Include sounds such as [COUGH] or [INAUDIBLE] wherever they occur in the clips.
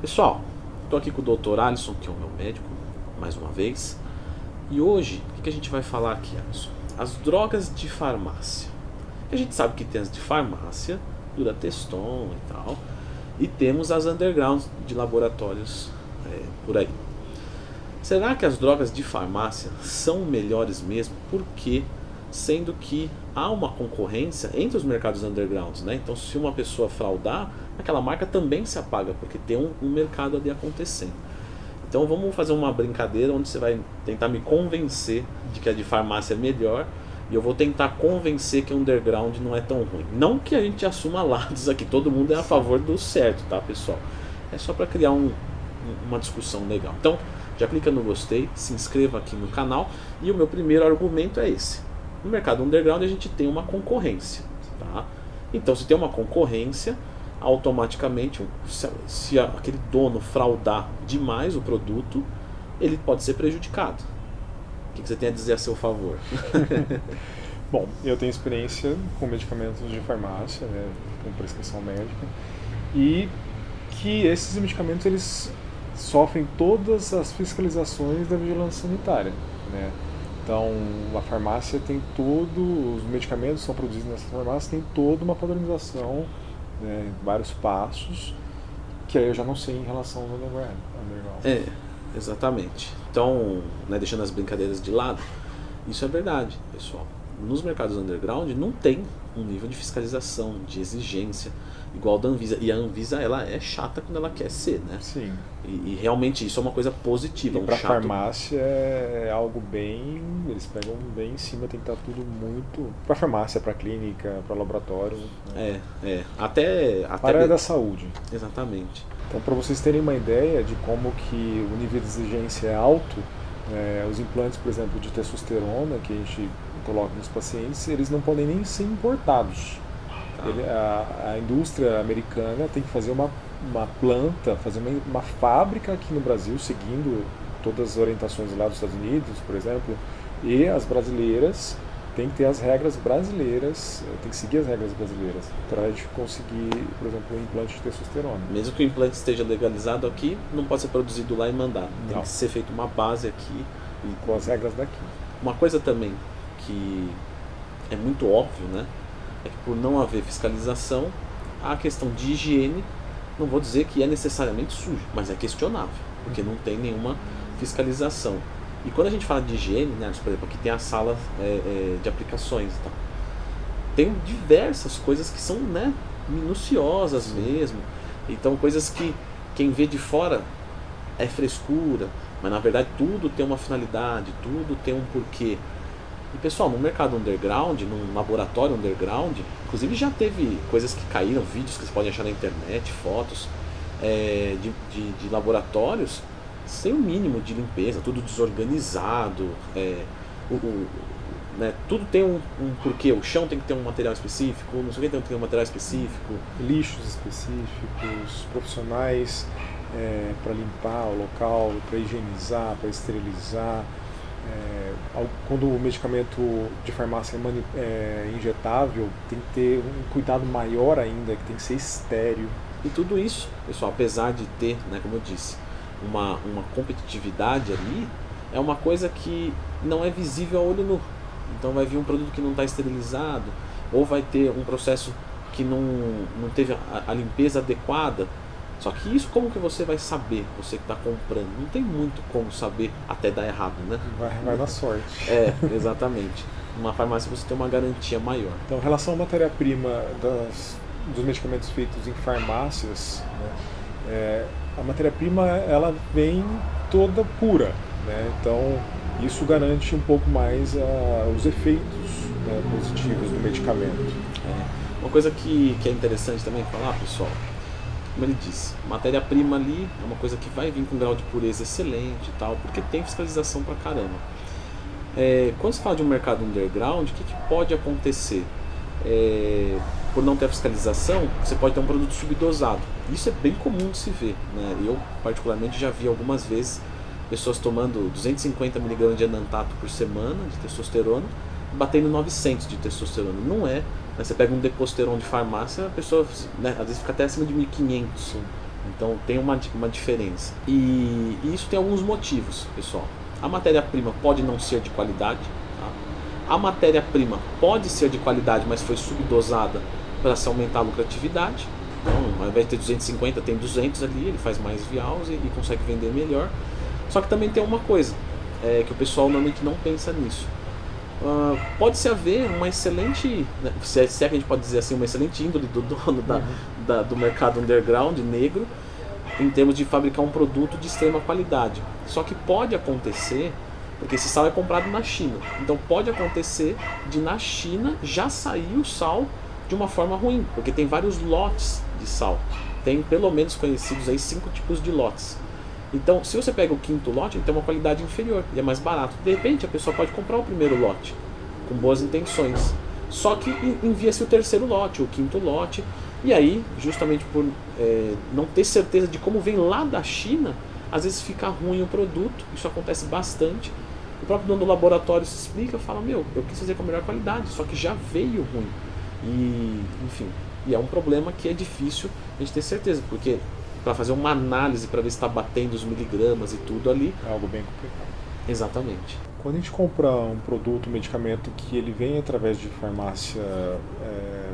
Pessoal, estou aqui com o Dr. Alisson, que é o meu médico, mais uma vez. E hoje, o que a gente vai falar aqui, Alisson? As drogas de farmácia. A gente sabe que tem as de farmácia, Durateston e tal, e temos as undergrounds de laboratórios é, por aí. Será que as drogas de farmácia são melhores mesmo? Por quê? Sendo que há uma concorrência entre os mercados undergrounds, né? Então, se uma pessoa fraudar, aquela marca também se apaga, porque tem um, um mercado ali acontecendo. Então, vamos fazer uma brincadeira onde você vai tentar me convencer de que a de farmácia é melhor e eu vou tentar convencer que underground não é tão ruim. Não que a gente assuma lados aqui, todo mundo é a favor do certo, tá, pessoal? É só para criar um, uma discussão legal. Então, já clica no gostei, se inscreva aqui no canal e o meu primeiro argumento é esse. No mercado underground a gente tem uma concorrência, tá? Então, se tem uma concorrência, automaticamente, se, se aquele dono fraudar demais o produto, ele pode ser prejudicado. O que você tem a dizer a seu favor? [LAUGHS] Bom, eu tenho experiência com medicamentos de farmácia, né, com prescrição médica, e que esses medicamentos eles sofrem todas as fiscalizações da vigilância sanitária, né? Então, a farmácia tem todo, os medicamentos são produzidos nessa farmácia tem toda uma padronização, né, vários passos, que aí eu já não sei em relação ao underground. É, exatamente. Então, né, deixando as brincadeiras de lado, isso é verdade, pessoal. Nos mercados underground não tem um nível de fiscalização, de exigência igual da Anvisa. E a Anvisa ela é chata quando ela quer ser, né? Sim. E, e realmente isso é uma coisa positiva. E um para chato... farmácia é algo bem, eles pegam bem em cima, tem que estar tudo muito para farmácia, para clínica, para laboratório. Né? É, é. Até, até para a área da saúde. Exatamente. Então, para vocês terem uma ideia de como que o nível de exigência é alto, é, os implantes, por exemplo, de testosterona que a gente coloca nos pacientes, eles não podem nem ser importados. Ele, a, a, indústria americana tem que fazer uma, uma planta, fazer uma, uma fábrica aqui no Brasil, seguindo todas as orientações lá dos Estados Unidos, por exemplo, e as brasileiras tem que ter as regras brasileiras, tem que seguir as regras brasileiras para a gente conseguir, por exemplo, um implante de testosterona. Mesmo que o implante esteja legalizado aqui, não pode ser produzido lá e mandado. Tem não. que ser feita uma base aqui. E com as regras daqui. Uma coisa também que é muito óbvio, né? É que por não haver fiscalização, a questão de higiene, não vou dizer que é necessariamente sujo, mas é questionável, porque não tem nenhuma fiscalização. E quando a gente fala de higiene, né, por exemplo, aqui tem a sala é, é, de aplicações e tal. Tem diversas coisas que são né, minuciosas mesmo. Então, coisas que quem vê de fora é frescura, mas na verdade tudo tem uma finalidade, tudo tem um porquê. E pessoal, no mercado underground, num laboratório underground, inclusive já teve coisas que caíram, vídeos que você pode achar na internet, fotos é, de, de, de laboratórios sem o mínimo de limpeza, tudo desorganizado, é, o, o, né, tudo tem um, um, porquê, o chão tem que ter um material específico, não sei o que tem que ter um material específico. Lixos específicos, profissionais é, para limpar o local, para higienizar, para esterilizar. É, quando o medicamento de farmácia é, é injetável, tem que ter um cuidado maior ainda, que tem que ser estéreo. E tudo isso, pessoal, apesar de ter, né, como eu disse, uma, uma competitividade ali, é uma coisa que não é visível a olho nu. Então vai vir um produto que não está esterilizado, ou vai ter um processo que não, não teve a, a, limpeza adequada. Só que isso como que você vai saber, você que está comprando? Não tem muito como saber até dar errado, né? Vai, vai na sorte. É, exatamente. Uma farmácia você tem uma garantia maior. Então, em relação à matéria-prima dos medicamentos feitos em farmácias, né, é, a matéria-prima ela vem toda pura, né? então isso garante um pouco mais uh, os efeitos né, positivos do medicamento. É. Uma coisa que, que é interessante também falar, pessoal, como ele disse, matéria-prima ali é uma coisa que vai vir com um grau de pureza excelente e tal, porque tem fiscalização pra caramba. É, quando se fala de um mercado underground, o que, que pode acontecer? É, por não ter fiscalização, você pode ter um produto subdosado. Isso é bem comum de se ver. Né? Eu, particularmente, já vi algumas vezes pessoas tomando 250 mg de enantato por semana de testosterona, batendo 900 de testosterona. Não é. Né? Você pega um deposteron de farmácia, a pessoa né, às vezes fica até acima de 1500. Então tem uma, uma diferença. E, e isso tem alguns motivos, pessoal. A matéria-prima pode não ser de qualidade. Tá? A matéria-prima pode ser de qualidade, mas foi subdosada para se aumentar a lucratividade. Então, ao invés de ter 250, tem 200 ali, ele faz mais vials e, e consegue vender melhor. Só que também tem uma coisa, é, que o pessoal normalmente não pensa nisso. Uh, pode-se haver uma excelente, né, se, é, se é que a gente pode dizer assim, uma excelente índole do dono da, uhum. da, do mercado underground negro, em termos de fabricar um produto de extrema qualidade. Só que pode acontecer, porque esse sal é comprado na China, então pode acontecer de na China já sair o sal de uma forma ruim, porque tem vários lotes de sal. Tem pelo menos conhecidos aí cinco tipos de lotes. Então, se você pega o quinto lote, ele tem uma qualidade inferior e é mais barato. De repente, a pessoa pode comprar o primeiro lote com boas intenções. Só que envia-se o terceiro lote, o quinto lote, e aí, justamente por é, não ter certeza de como vem lá da China, às vezes fica ruim o produto. Isso acontece bastante. O próprio dono do laboratório se explica, fala: Meu, eu quis fazer com a melhor qualidade, só que já veio ruim. E, enfim, e é um problema que é difícil a gente ter certeza, porque para fazer uma análise para ver se está batendo os miligramas e tudo ali. É algo bem complicado. Exatamente. Quando a gente compra um produto, um medicamento que ele vem através de farmácia, é,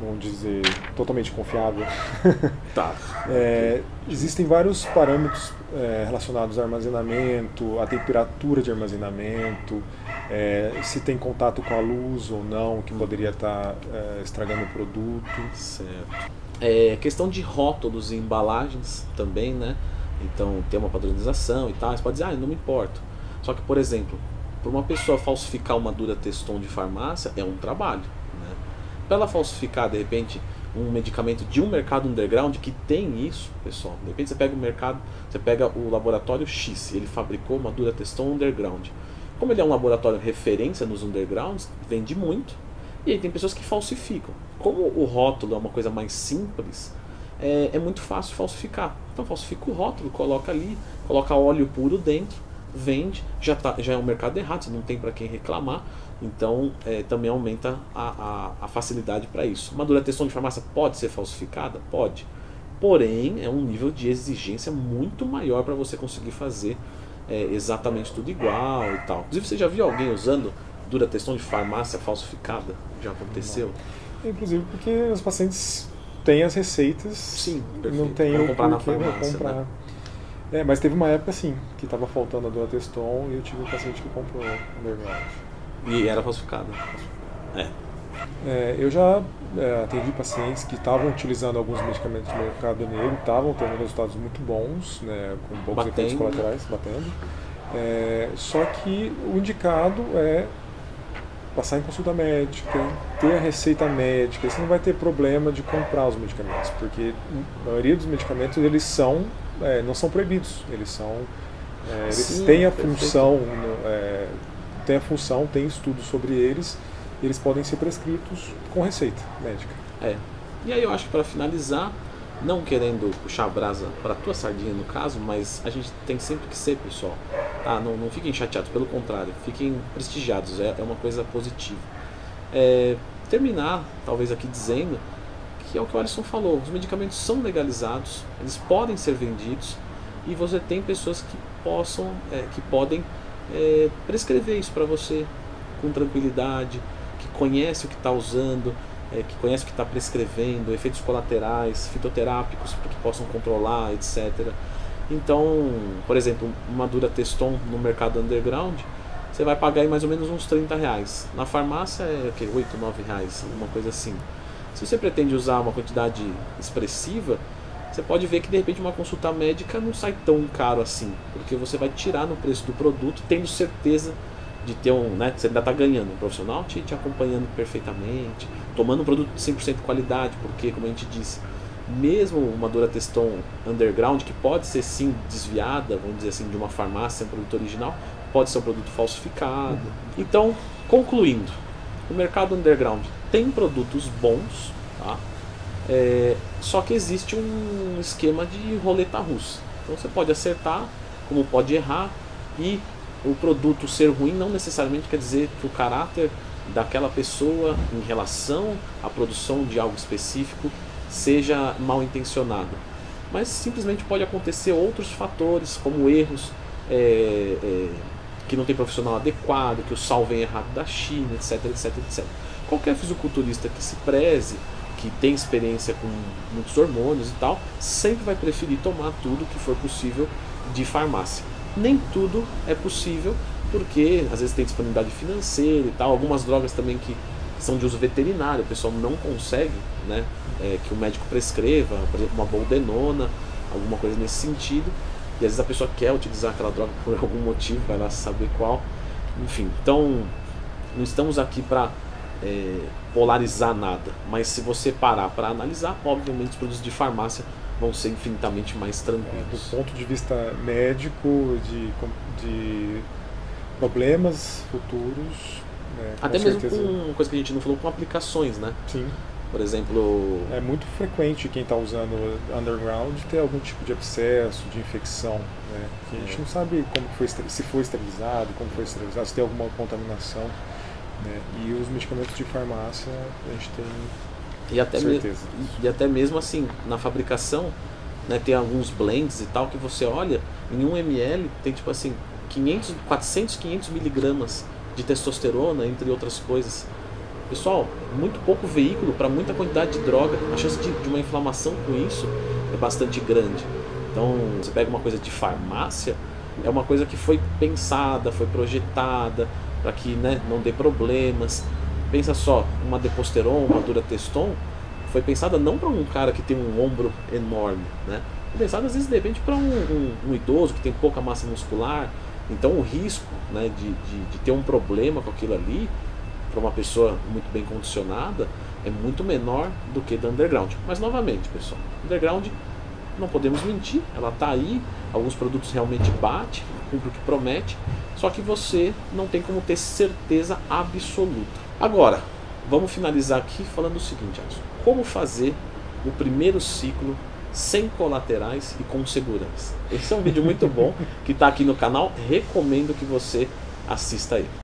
vamos dizer, totalmente confiável, [LAUGHS] tá. é, existem vários parâmetros é, relacionados ao armazenamento, a temperatura de armazenamento, é, se tem contato com a luz ou não, que poderia estar tá, é, estragando o produto. Certo. É, questão de rótulos e embalagens também, né? Então tem uma padronização e tal. Você pode dizer, ah, não me importo. Só que, por exemplo, para uma pessoa falsificar uma dura teston de farmácia é um trabalho. Né? Para ela falsificar, de repente, um medicamento de um mercado underground que tem isso, pessoal. De repente você pega o mercado, você pega o laboratório X, ele fabricou uma dura teston underground. Como ele é um laboratório referência nos undergrounds, vende muito. E aí tem pessoas que falsificam. Como o rótulo é uma coisa mais simples, é, é muito fácil falsificar. Então falsifica o rótulo, coloca ali, coloca óleo puro dentro, vende, já, tá, já é um mercado errado, você não tem para quem reclamar. Então é, também aumenta a, a, a facilidade para isso. Uma durateston de farmácia pode ser falsificada? Pode. Porém, é um nível de exigência muito maior para você conseguir fazer é, exatamente tudo igual e tal. Inclusive, você já viu alguém usando durateston de farmácia falsificada? Já aconteceu? Não. Inclusive porque os pacientes têm as receitas, Sim, não tem o comprar na farmácia, comprar. Né? É, mas teve uma época assim, que estava faltando a durateston e eu tive um paciente que comprou underground. E era falsificada. É. é eu já é, atendi pacientes que estavam utilizando alguns medicamentos do mercado negro, estavam tendo resultados muito bons, né, com poucos batendo. efeitos colaterais, batendo. É, só que o indicado é passar em consulta médica, ter a receita médica, você não vai ter problema de comprar os medicamentos, porque a maioria dos medicamentos eles são, é, não são proibidos, eles são, é, eles Sim, têm a função, é, tem a função, tem estudos sobre eles, e eles podem ser prescritos com receita médica. É. E aí eu acho que para finalizar, não querendo puxar a brasa para tua sardinha no caso, mas a gente tem sempre que ser, pessoal. Tá? Não, não fiquem chateados, pelo contrário, fiquem prestigiados, é, é uma coisa positiva. É, terminar, talvez aqui dizendo que é o que o Alisson falou: os medicamentos são legalizados, eles podem ser vendidos e você tem pessoas que possam, é, que podem é, prescrever isso para você com tranquilidade, que conhece o que está usando, é, que conhece o que está prescrevendo, efeitos colaterais, fitoterápicos que possam controlar, etc. Então, por exemplo, uma dura teston no mercado underground, você vai pagar aí mais ou menos uns 30 reais. Na farmácia é o que? 8, 9 reais, alguma coisa assim. Se você pretende usar uma quantidade expressiva, você pode ver que de repente uma consulta médica não sai tão caro assim, porque você vai tirar no preço do produto tendo certeza de ter um, né, você ainda está ganhando, um profissional te, te acompanhando perfeitamente, tomando um produto de 100% qualidade, porque, como a gente disse, mesmo uma Durateston underground, que pode ser sim desviada, vamos dizer assim, de uma farmácia, um produto original, pode ser um produto falsificado. Uhum. Então, concluindo, o mercado underground tem produtos bons, tá? É, só que existe um esquema de roleta russa. Então você pode acertar, como pode errar, e o produto ser ruim não necessariamente quer dizer que o caráter daquela pessoa em relação à produção de algo específico seja mal intencionado. mas simplesmente pode acontecer outros fatores, como erros é, é, que não tem profissional adequado, que o sal vem errado da China, etc, etc, etc. Qualquer fisiculturista que se preze, que tem experiência com muitos hormônios e tal, sempre vai preferir tomar tudo que for possível de farmácia. Nem tudo é possível, porque às vezes tem disponibilidade financeira e tal, algumas drogas também que são de uso veterinário, o pessoal não consegue né, é, que o médico prescreva, por exemplo, uma boldenona, alguma coisa nesse sentido, e às vezes a pessoa quer utilizar aquela droga por [LAUGHS] algum motivo, vai lá saber qual. Enfim, então não estamos aqui para é, polarizar nada, mas se você parar para analisar, obviamente os produtos de farmácia vão ser infinitamente mais tranquilos. Do ponto de vista médico, de, de problemas futuros. Né, Até mesmo certeza. com coisa que a gente não falou, com aplicações, né? Sim. Por exemplo. É muito frequente quem está usando underground ter algum tipo de abscesso, de infecção. Né? Que a gente é. não sabe como foi, se foi esterilizado, como foi esterilizado, se tem alguma contaminação. Né? E os medicamentos de farmácia a gente tem e até. Me, e até mesmo assim, na fabricação, né, tem alguns blends e tal que você olha, em 1 ml tem tipo assim, 500, 400, 500 miligramas de testosterona, entre outras coisas. Pessoal, muito pouco veículo para muita quantidade de droga. A chance de, de, uma inflamação com isso é bastante grande. Então, você pega uma coisa de farmácia, é uma coisa que foi pensada, foi projetada para que né, não dê problemas. Pensa só, uma Deposteron, uma Durateston, foi pensada não para um cara que tem um ombro enorme, né? Foi pensada às vezes de repente para um, um, um idoso que tem pouca massa muscular, então o risco né, de, de, de ter um problema com aquilo ali, para uma pessoa muito bem condicionada, é muito menor do que da underground. Mas novamente, pessoal, underground não podemos mentir, ela está aí, alguns produtos realmente bate, cumpre o que promete, só que você não tem como ter certeza absoluta. Agora, vamos finalizar aqui falando o seguinte, Alisson, como fazer o primeiro ciclo sem colaterais e com segurança. Esse é um vídeo muito bom que está aqui no canal. Recomendo que você assista aí.